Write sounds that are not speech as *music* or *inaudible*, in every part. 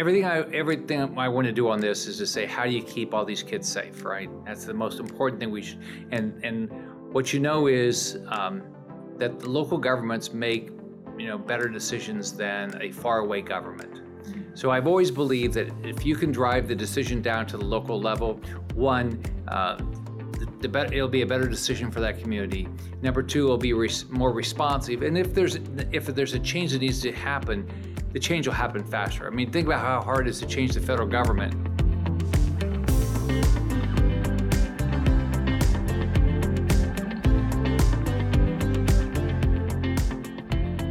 everything I everything I want to do on this is to say how do you keep all these kids safe, right? That's the most important thing we should. And and what you know is um, that the local governments make you know better decisions than a faraway government. So I've always believed that if you can drive the decision down to the local level, one, uh, the, the better, it'll be a better decision for that community. Number two, it'll be res- more responsive. And if there's if there's a change that needs to happen, the change will happen faster. I mean, think about how hard it is to change the federal government.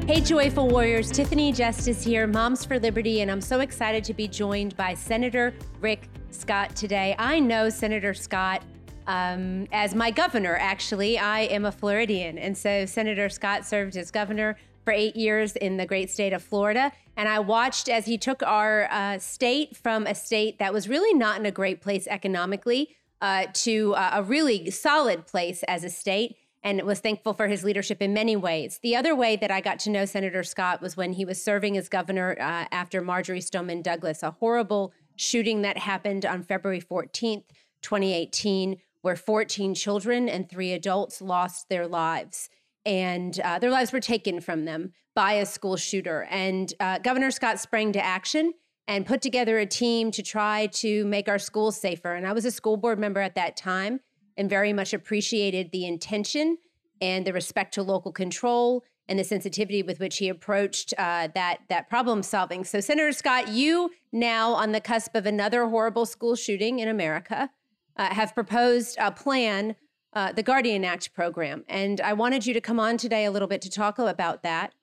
Hey, Joyful Warriors, Tiffany Justice here, Moms for Liberty, and I'm so excited to be joined by Senator Rick Scott today. I know Senator Scott um, as my governor, actually. I am a Floridian, and so Senator Scott served as governor for eight years in the great state of Florida. And I watched as he took our uh, state from a state that was really not in a great place economically uh, to uh, a really solid place as a state and was thankful for his leadership in many ways. The other way that I got to know Senator Scott was when he was serving as governor uh, after Marjory Stoneman Douglas, a horrible shooting that happened on February 14th, 2018, where 14 children and three adults lost their lives. And uh, their lives were taken from them by a school shooter. And uh, Governor Scott sprang to action and put together a team to try to make our schools safer. And I was a school board member at that time and very much appreciated the intention and the respect to local control and the sensitivity with which he approached uh, that that problem solving. So, Senator Scott, you now on the cusp of another horrible school shooting in America uh, have proposed a plan, uh, the Guardian Act program, and I wanted you to come on today a little bit to talk about that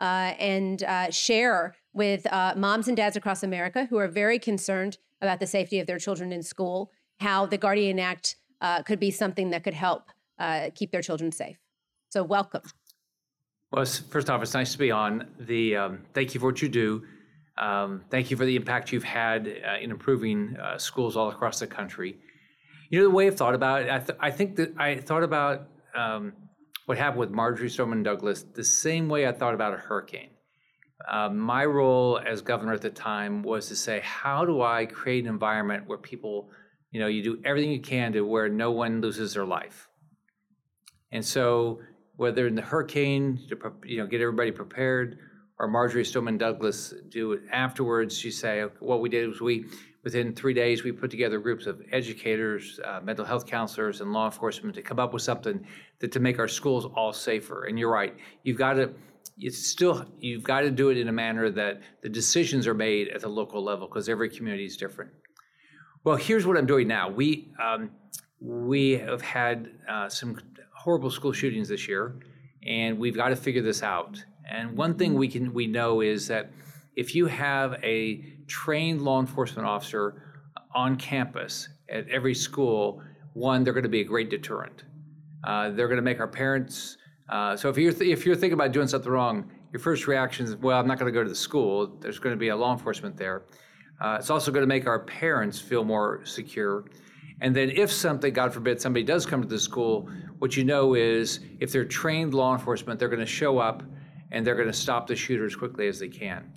uh, and uh, share with uh, moms and dads across America who are very concerned about the safety of their children in school how the Guardian Act uh, could be something that could help uh, keep their children safe. So, welcome. Well, first off, it's nice to be on. The um, thank you for what you do. Um, thank you for the impact you've had in improving schools all across the country. You know the way I've thought about it. I, th- I think that I thought about um, what happened with Marjory Stoneman Douglas the same way I thought about a hurricane. Uh, my role as governor at the time was to say, how do I create an environment where people you know you do everything you can to where no one loses their life and so whether in the hurricane to you know get everybody prepared or marjory stoneman douglas do it afterwards you say what we did was we within three days we put together groups of educators uh, mental health counselors and law enforcement to come up with something that to make our schools all safer and you're right you've got to it's still you've got to do it in a manner that the decisions are made at the local level because every community is different well, here's what I'm doing now. We um, we have had uh, some horrible school shootings this year, and we've got to figure this out. And one thing we can we know is that if you have a trained law enforcement officer on campus at every school, one they're going to be a great deterrent. Uh, they're going to make our parents. Uh, so if you're th- if you're thinking about doing something wrong, your first reaction is, well, I'm not going to go to the school. There's going to be a law enforcement there. Uh, it's also going to make our parents feel more secure. And then, if something, God forbid, somebody does come to the school, what you know is if they're trained law enforcement, they're going to show up and they're going to stop the shooter as quickly as they can.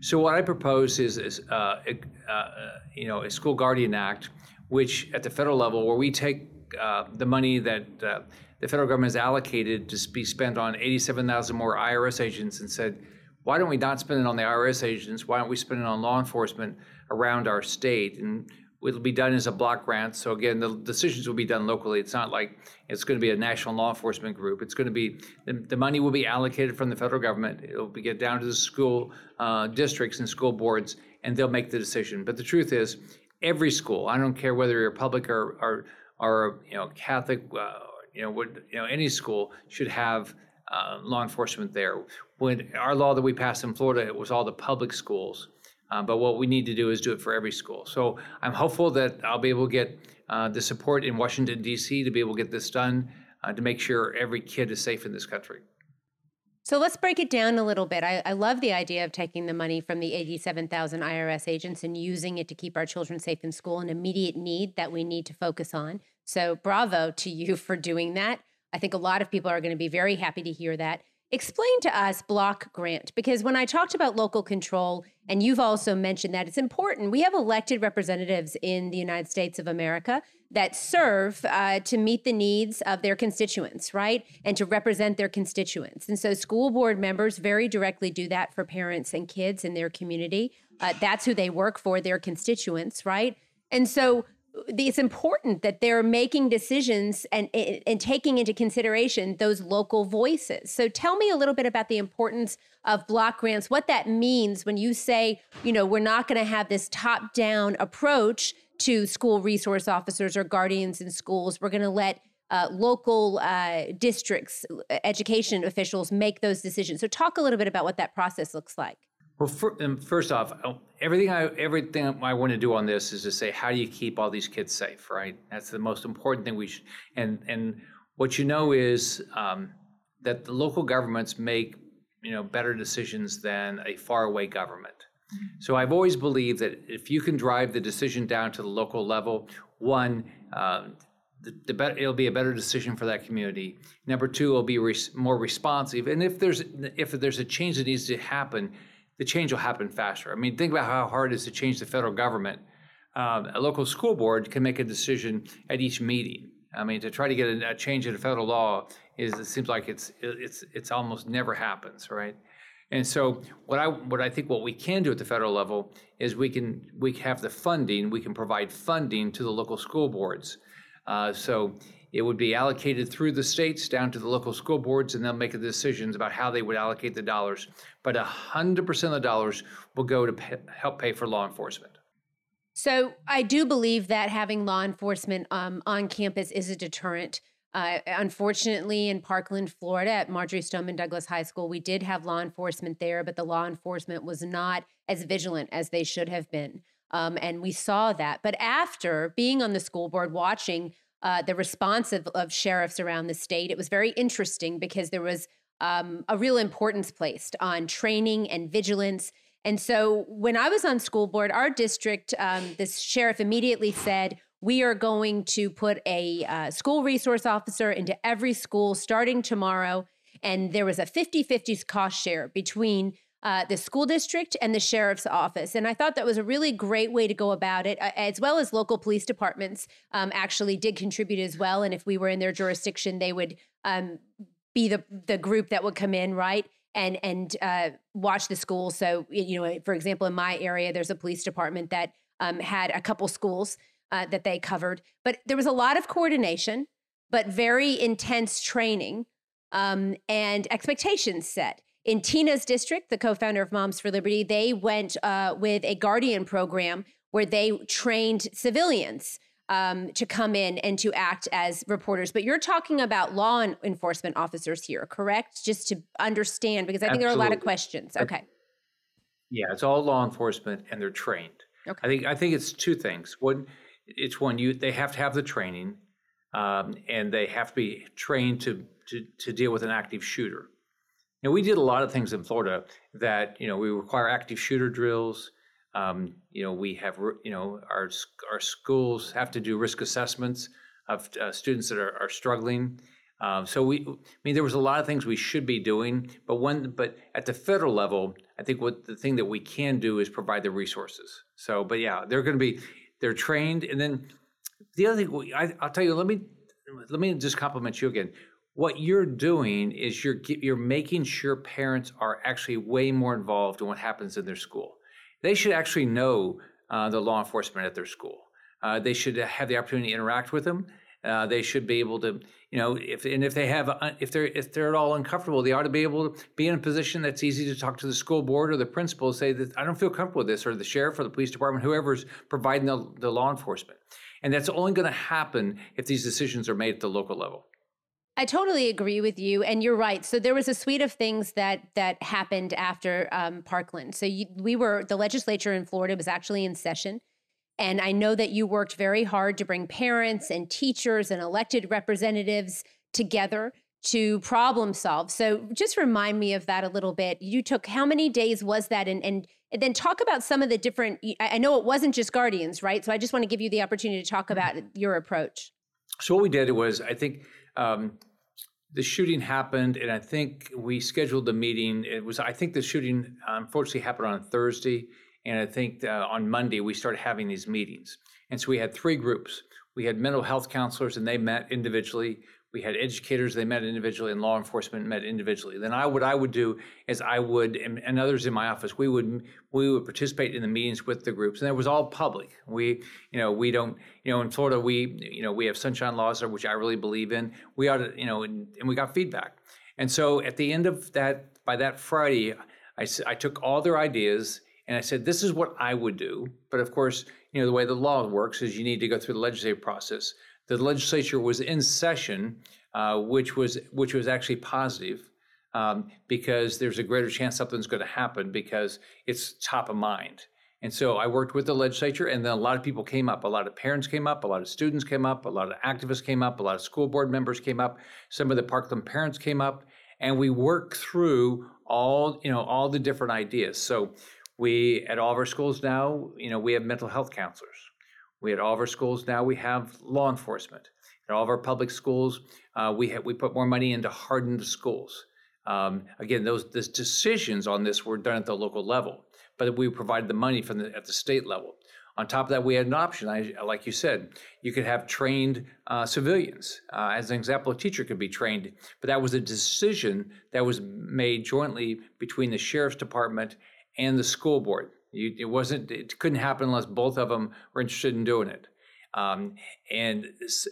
So, what I propose is, is uh, uh, you know, a school guardian act, which at the federal level, where we take uh, the money that uh, the federal government has allocated to be spent on 87,000 more IRS agents and said, why don't we not spend it on the IRS agents? Why don't we spend it on law enforcement around our state? And it'll be done as a block grant. So again, the decisions will be done locally. It's not like it's going to be a national law enforcement group. It's going to be the, the money will be allocated from the federal government. It'll be get down to the school uh, districts and school boards, and they'll make the decision. But the truth is, every school, I don't care whether you're public or or, or you know Catholic, uh, you know, would, you know any school should have uh, law enforcement there. When our law that we passed in Florida, it was all the public schools. Uh, but what we need to do is do it for every school. So I'm hopeful that I'll be able to get uh, the support in Washington, D.C. to be able to get this done uh, to make sure every kid is safe in this country. So let's break it down a little bit. I, I love the idea of taking the money from the 87,000 IRS agents and using it to keep our children safe in school, an immediate need that we need to focus on. So bravo to you *laughs* for doing that. I think a lot of people are going to be very happy to hear that. Explain to us block grant because when I talked about local control, and you've also mentioned that it's important, we have elected representatives in the United States of America that serve uh, to meet the needs of their constituents, right? And to represent their constituents. And so school board members very directly do that for parents and kids in their community. Uh, that's who they work for, their constituents, right? And so it's important that they're making decisions and, and taking into consideration those local voices. So tell me a little bit about the importance of block grants, what that means when you say, you know, we're not going to have this top down approach to school resource officers or guardians in schools. We're going to let uh, local uh, districts, education officials make those decisions. So talk a little bit about what that process looks like. Well, for, first off, everything I everything I want to do on this is to say, how do you keep all these kids safe? Right, that's the most important thing we should. And and what you know is um, that the local governments make you know better decisions than a faraway government. So I've always believed that if you can drive the decision down to the local level, one, um, the, the better, it'll be a better decision for that community. Number two, it'll be res- more responsive. And if there's if there's a change that needs to happen, the change will happen faster. I mean, think about how hard it is to change the federal government. Um, a local school board can make a decision at each meeting. I mean, to try to get a, a change in a federal law is it seems like it's it's it's almost never happens, right? And so what I what I think what we can do at the federal level is we can we have the funding, we can provide funding to the local school boards. Uh, so it would be allocated through the states down to the local school boards, and they'll make the decisions about how they would allocate the dollars. But 100% of the dollars will go to pay, help pay for law enforcement. So I do believe that having law enforcement um, on campus is a deterrent. Uh, unfortunately, in Parkland, Florida, at Marjory Stoneman Douglas High School, we did have law enforcement there, but the law enforcement was not as vigilant as they should have been. Um, and we saw that. But after being on the school board, watching uh, the response of, of, sheriffs around the state. It was very interesting because there was um, a real importance placed on training and vigilance. And so when I was on school board, our district, um, this sheriff immediately said, we are going to put a uh, school resource officer into every school starting tomorrow. And there was a 50 50 cost share between uh, the school district and the sheriff's office. And I thought that was a really great way to go about it, uh, as well as local police departments um, actually did contribute as well. And if we were in their jurisdiction, they would um, be the the group that would come in, right? And and uh, watch the school. So you know, for example, in my area, there's a police department that um, had a couple schools uh, that they covered, but there was a lot of coordination, but very intense training um, and expectations set. In Tina's district, the co founder of Moms for Liberty, they went uh, with a Guardian program where they trained civilians um, to come in and to act as reporters. But you're talking about law enforcement officers here, correct? Just to understand, because I think Absolutely. there are a lot of questions. Okay. Yeah, it's all law enforcement, and they're trained. Okay. I think I think it's two things. One, it's one you they have to have the training, um, and they have to be trained to, to to deal with an active shooter. Know, we did a lot of things in Florida that you know we require active shooter drills. Um, you know, we have you know our our schools have to do risk assessments of uh, students that are, are struggling. Um, so we, I mean, there was a lot of things we should be doing, but when, but at the federal level, I think what the thing that we can do is provide the resources. So, but yeah, they're going to be, they're trained, and then the other thing, I, I'll tell you, let me let me just compliment you again what you're doing is you're you're making sure parents are actually way more involved in what happens in their school. They should actually know uh, the law enforcement at their school. Uh, they should have the opportunity to interact with them. Uh, they should be able to, you know, if and if they have, uh, if they're if they're at all uncomfortable, they ought to be able to be in a position that's easy to talk to the school board or the principal, say that I don't feel comfortable with this, or the sheriff or the police department, whoever's providing the, the law enforcement. And that's only going to happen if these decisions are made at the local level. I totally agree with you, and you're right. So there was a suite of things that that happened after um, Parkland. So you, we were the legislature in Florida was actually in session, and I know that you worked very hard to bring parents and teachers and elected representatives together to problem solve. So just remind me of that a little bit. You took how many days was that, and and, and then talk about some of the different. I know it wasn't just guardians, right? So I just want to give you the opportunity to talk about your approach. So what we did was, I think um, the shooting happened, and I think we scheduled the meeting. It was, I think the shooting unfortunately happened on Thursday, and I think uh, on Monday we started having these meetings. And so we had three groups. We had mental health counselors, and they met individually. We had educators; they met individually, and law enforcement met individually. Then I, what I would do is I would, and, others in my office, we would we would participate in the meetings with the groups, and it was all public. We, you know, we don't, you know, in Florida, we, you know, we have sunshine laws, which I really believe in. We ought to, you know, and, and we got feedback. And so at the end of that, by that Friday, I, I took all their ideas and I said, this is what I would do. But of course, you know, the way the law works is you need to go through the legislative process. The legislature was in session, uh, which was which was actually positive, um, because there's a greater chance something's going to happen because it's top of mind. And so I worked with the legislature, and then a lot of people came up. A lot of parents came up, a lot of students came up, a lot of activists came up, a lot of school board members came up. Some of the Parkland parents came up, and we worked through all you know all the different ideas. So we, at all of our schools now, you know, we have mental health counselors. We had all of our schools now, we have law enforcement. At all of our public schools, uh, we have, we put more money into hardened schools. Um, again, those, those decisions on this were done at the local level, but we provided the money from the, at the state level. On top of that, we had an option. I, like you said, you could have trained uh, civilians. Uh, as an example, a teacher could be trained, but that was a decision that was made jointly between the sheriff's department and the school board. You, it wasn't. It couldn't happen unless both of them were interested in doing it. Um, and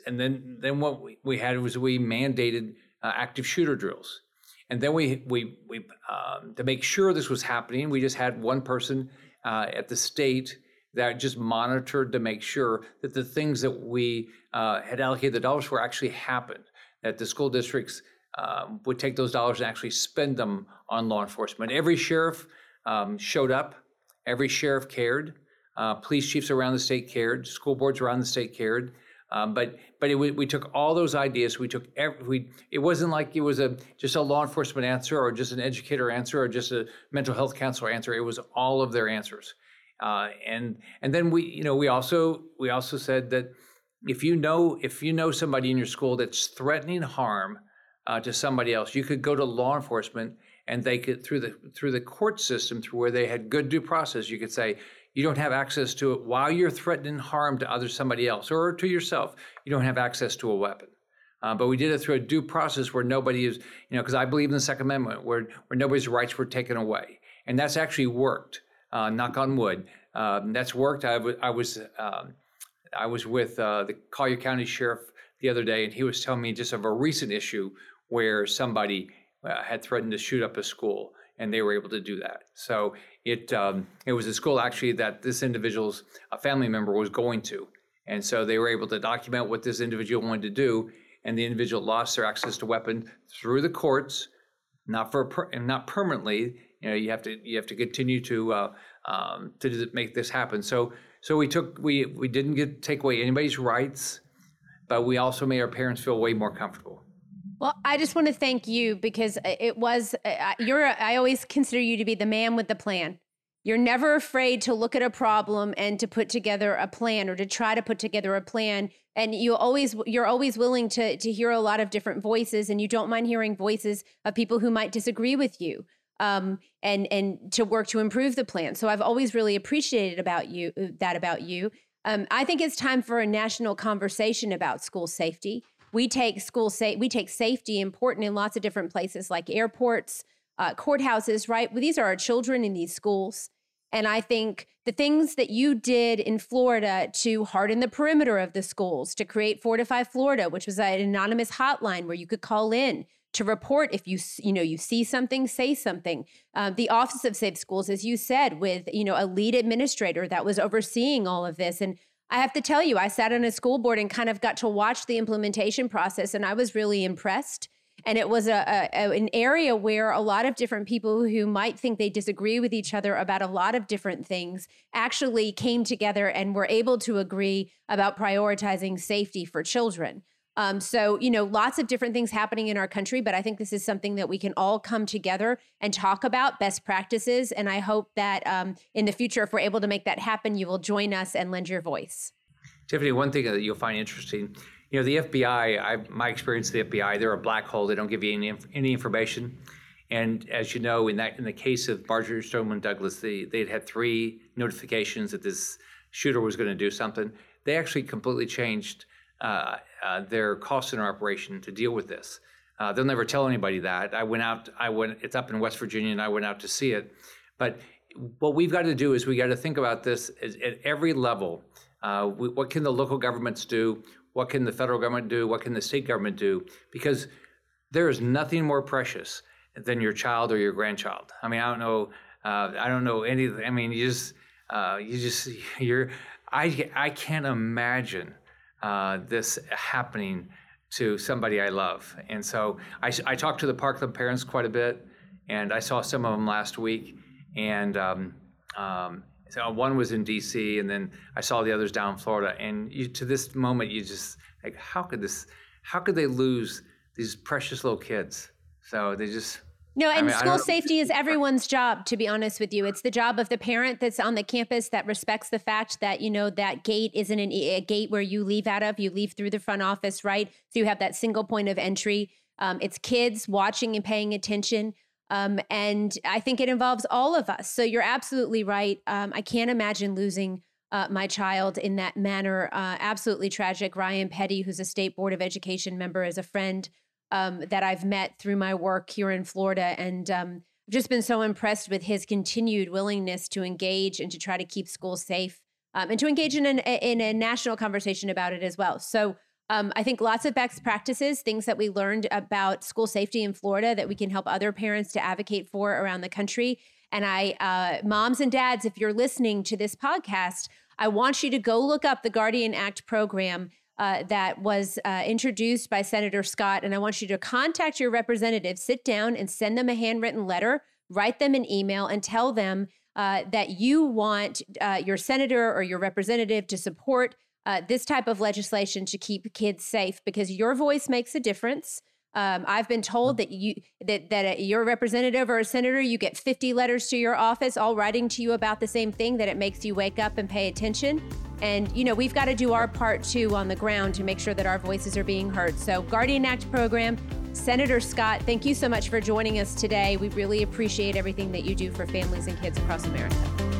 and then then what we, we had was we mandated uh, active shooter drills, and then we we we um, to make sure this was happening, we just had one person uh, at the state that just monitored to make sure that the things that we uh, had allocated the dollars for actually happened. That the school districts um, would take those dollars and actually spend them on law enforcement. Every sheriff um, showed up. Every sheriff cared. Uh, police chiefs around the state cared. School boards around the state cared. Um, but but it, we took all those ideas. We took every, we. It wasn't like it was a just a law enforcement answer or just an educator answer or just a mental health counselor answer. It was all of their answers. Uh, and and then we you know we also we also said that if you know if you know somebody in your school that's threatening harm uh, to somebody else, you could go to law enforcement and they could through the through the court system through where they had good due process you could say you don't have access to it while you're threatening harm to other somebody else or to yourself. You don't have access to a weapon. Uh, but we did it through a due process where nobody is you know because i believe in the second amendment where where nobody's rights were taken away. And that's actually worked uh, knock on wood. Um, that's worked. I, w- I was um, i was with uh, the collier county sheriff the other day and he was telling me just of a recent issue where somebody had threatened to shoot up a school, and they were able to do that. So it um, it was a school actually that this individual's a family member was going to, and so they were able to document what this individual wanted to do, and the individual lost their access to weapon through the courts, not for per, not permanently. You know, you have to you have to continue to uh, um, to make this happen. So so we took we we didn't get take away anybody's rights, but we also made our parents feel way more comfortable. Well, I just want to thank you because it was you're I always consider you to be the man with the plan. You're never afraid to look at a problem and to put together a plan or to try to put together a plan and you always you're always willing to to hear a lot of different voices and you don't mind hearing voices of people who might disagree with you um, and and to work to improve the plan. So I've always really appreciated about you that about you. Um, I think it's time for a national conversation about school safety we take school sa- we take safety important in lots of different places like airports, uh, courthouses, right? Well, these are our children in these schools. And I think the things that you did in Florida to harden the perimeter of the schools, to create Fortify Florida, which was an anonymous hotline where you could call in to report if you you know you see something, say something. Um, the Office of Safe Schools, as you said, with you know a lead administrator that was overseeing all of this, and I have to tell you, I sat on a school board and kind of got to watch the implementation process, and I was really impressed. And it was a, a, an area where a lot of different people who might think they disagree with each other about a lot of different things actually came together and were able to agree about prioritizing safety for children. Um, so, you know, lots of different things happening in our country, but I think this is something that we can all come together and talk about best practices. And I hope that um, in the future, if we're able to make that happen, you will join us and lend your voice. Tiffany, one thing that you'll find interesting You know, the FBI, I, my experience with the FBI, they're a black hole. They don't give you any, any information. And as you know, in that in the case of Marjory Stoneman Douglas, they they'd had three notifications that this shooter was going to do something. They actually completely changed uh, uh, their call center operation to deal with this. Uh, they'll never tell anybody that. I went out. I went. It's up in West Virginia, and I went out to see it. But what we've got to do is we got to think about this at every level. Uh, we, what can the local governments do? What can the federal government do? What can the state government do? Because there is nothing more precious than your child or your grandchild. I mean, I don't know. Uh, I don't know anything. I mean, you just, you just, *laughs* you're. I, I can't imagine uh, this happening to somebody I love. And so I, I talked to the Parkland parents quite a bit, and I saw some of them last week. And um, um, so one was in D.C., and then I saw the others down in Florida. And you, to this moment, you just like, how could this? How could they lose these precious little kids? So they just no, and I mean, school safety is everyone's job, to be honest with you. It's the job of the parent that's on the campus that respects the fact that, you know, that gate isn't an, a gate where you leave out of, you leave through the front office, right? So you have that single point of entry. Um, it's kids watching and paying attention. Um, and I think it involves all of us. So you're absolutely right. Um, I can't imagine losing uh, my child in that manner. Uh, absolutely tragic. Ryan Petty, who's a state board of education member, is a friend um, that I've met through my work here in Florida. And um, I've just been so impressed with his continued willingness to engage and to try to keep schools safe um, and to engage in, an, in a national conversation about it as well. So um, I think lots of best practices, things that we learned about school safety in Florida that we can help other parents to advocate for around the country. And I, uh, moms and dads, if you're listening to this podcast, I want you to go look up the Guardian Act program uh, that was uh, introduced by Senator Scott. And I want you to contact your representative, sit down and send them a handwritten letter, write them an email, and tell them uh, that you want uh, your senator or your representative to support uh, this type of legislation to keep kids safe because your voice makes a difference. Um, I've been told that you that that you're a representative or a senator, you get 50 letters to your office, all writing to you about the same thing. That it makes you wake up and pay attention. And you know we've got to do our part too on the ground to make sure that our voices are being heard. So Guardian Act program, Senator Scott, thank you so much for joining us today. We really appreciate everything that you do for families and kids across America.